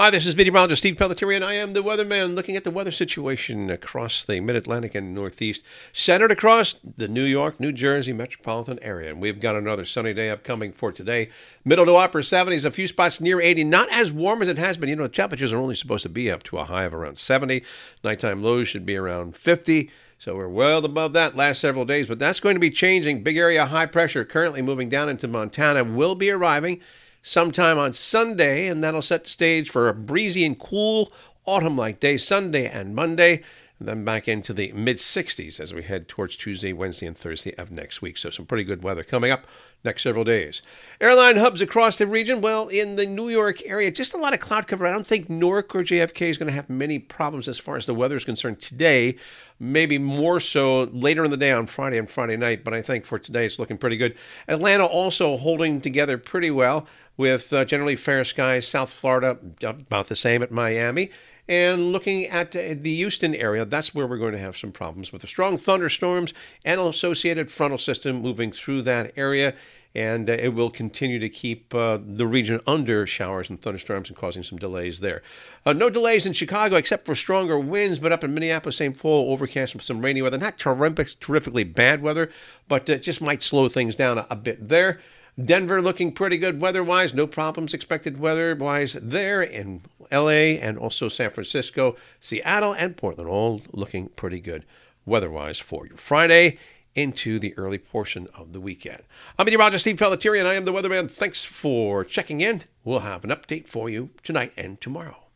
Hi, this is meteorologist Steve Pelletieri, and I am the weatherman looking at the weather situation across the mid Atlantic and Northeast, centered across the New York, New Jersey metropolitan area. And we've got another sunny day upcoming for today. Middle to upper 70s, a few spots near 80. Not as warm as it has been. You know, temperatures are only supposed to be up to a high of around 70. Nighttime lows should be around 50. So we're well above that last several days, but that's going to be changing. Big area high pressure currently moving down into Montana will be arriving sometime on Sunday, and that'll set the stage for a breezy and cool autumn like day Sunday and Monday, then back into the mid 60s as we head towards Tuesday, Wednesday, and Thursday of next week. So, some pretty good weather coming up next several days. Airline hubs across the region. Well, in the New York area, just a lot of cloud cover. I don't think Newark or JFK is going to have many problems as far as the weather is concerned today. Maybe more so later in the day on Friday and Friday night, but I think for today it's looking pretty good. Atlanta also holding together pretty well with uh, generally fair skies. South Florida, about the same at Miami. And looking at the Houston area, that's where we're going to have some problems with the strong thunderstorms and associated frontal system moving through that area. And uh, it will continue to keep uh, the region under showers and thunderstorms and causing some delays there. Uh, no delays in Chicago except for stronger winds, but up in Minneapolis, St. Paul, overcast with some rainy weather. Not terrific, terrifically bad weather, but uh, just might slow things down a, a bit there. Denver looking pretty good weather wise, no problems expected weather wise there in LA and also San Francisco, Seattle, and Portland, all looking pretty good weather wise for you. Friday into the early portion of the weekend. I'm meteorologist Steve Pelletieri, and I am the weatherman. Thanks for checking in. We'll have an update for you tonight and tomorrow.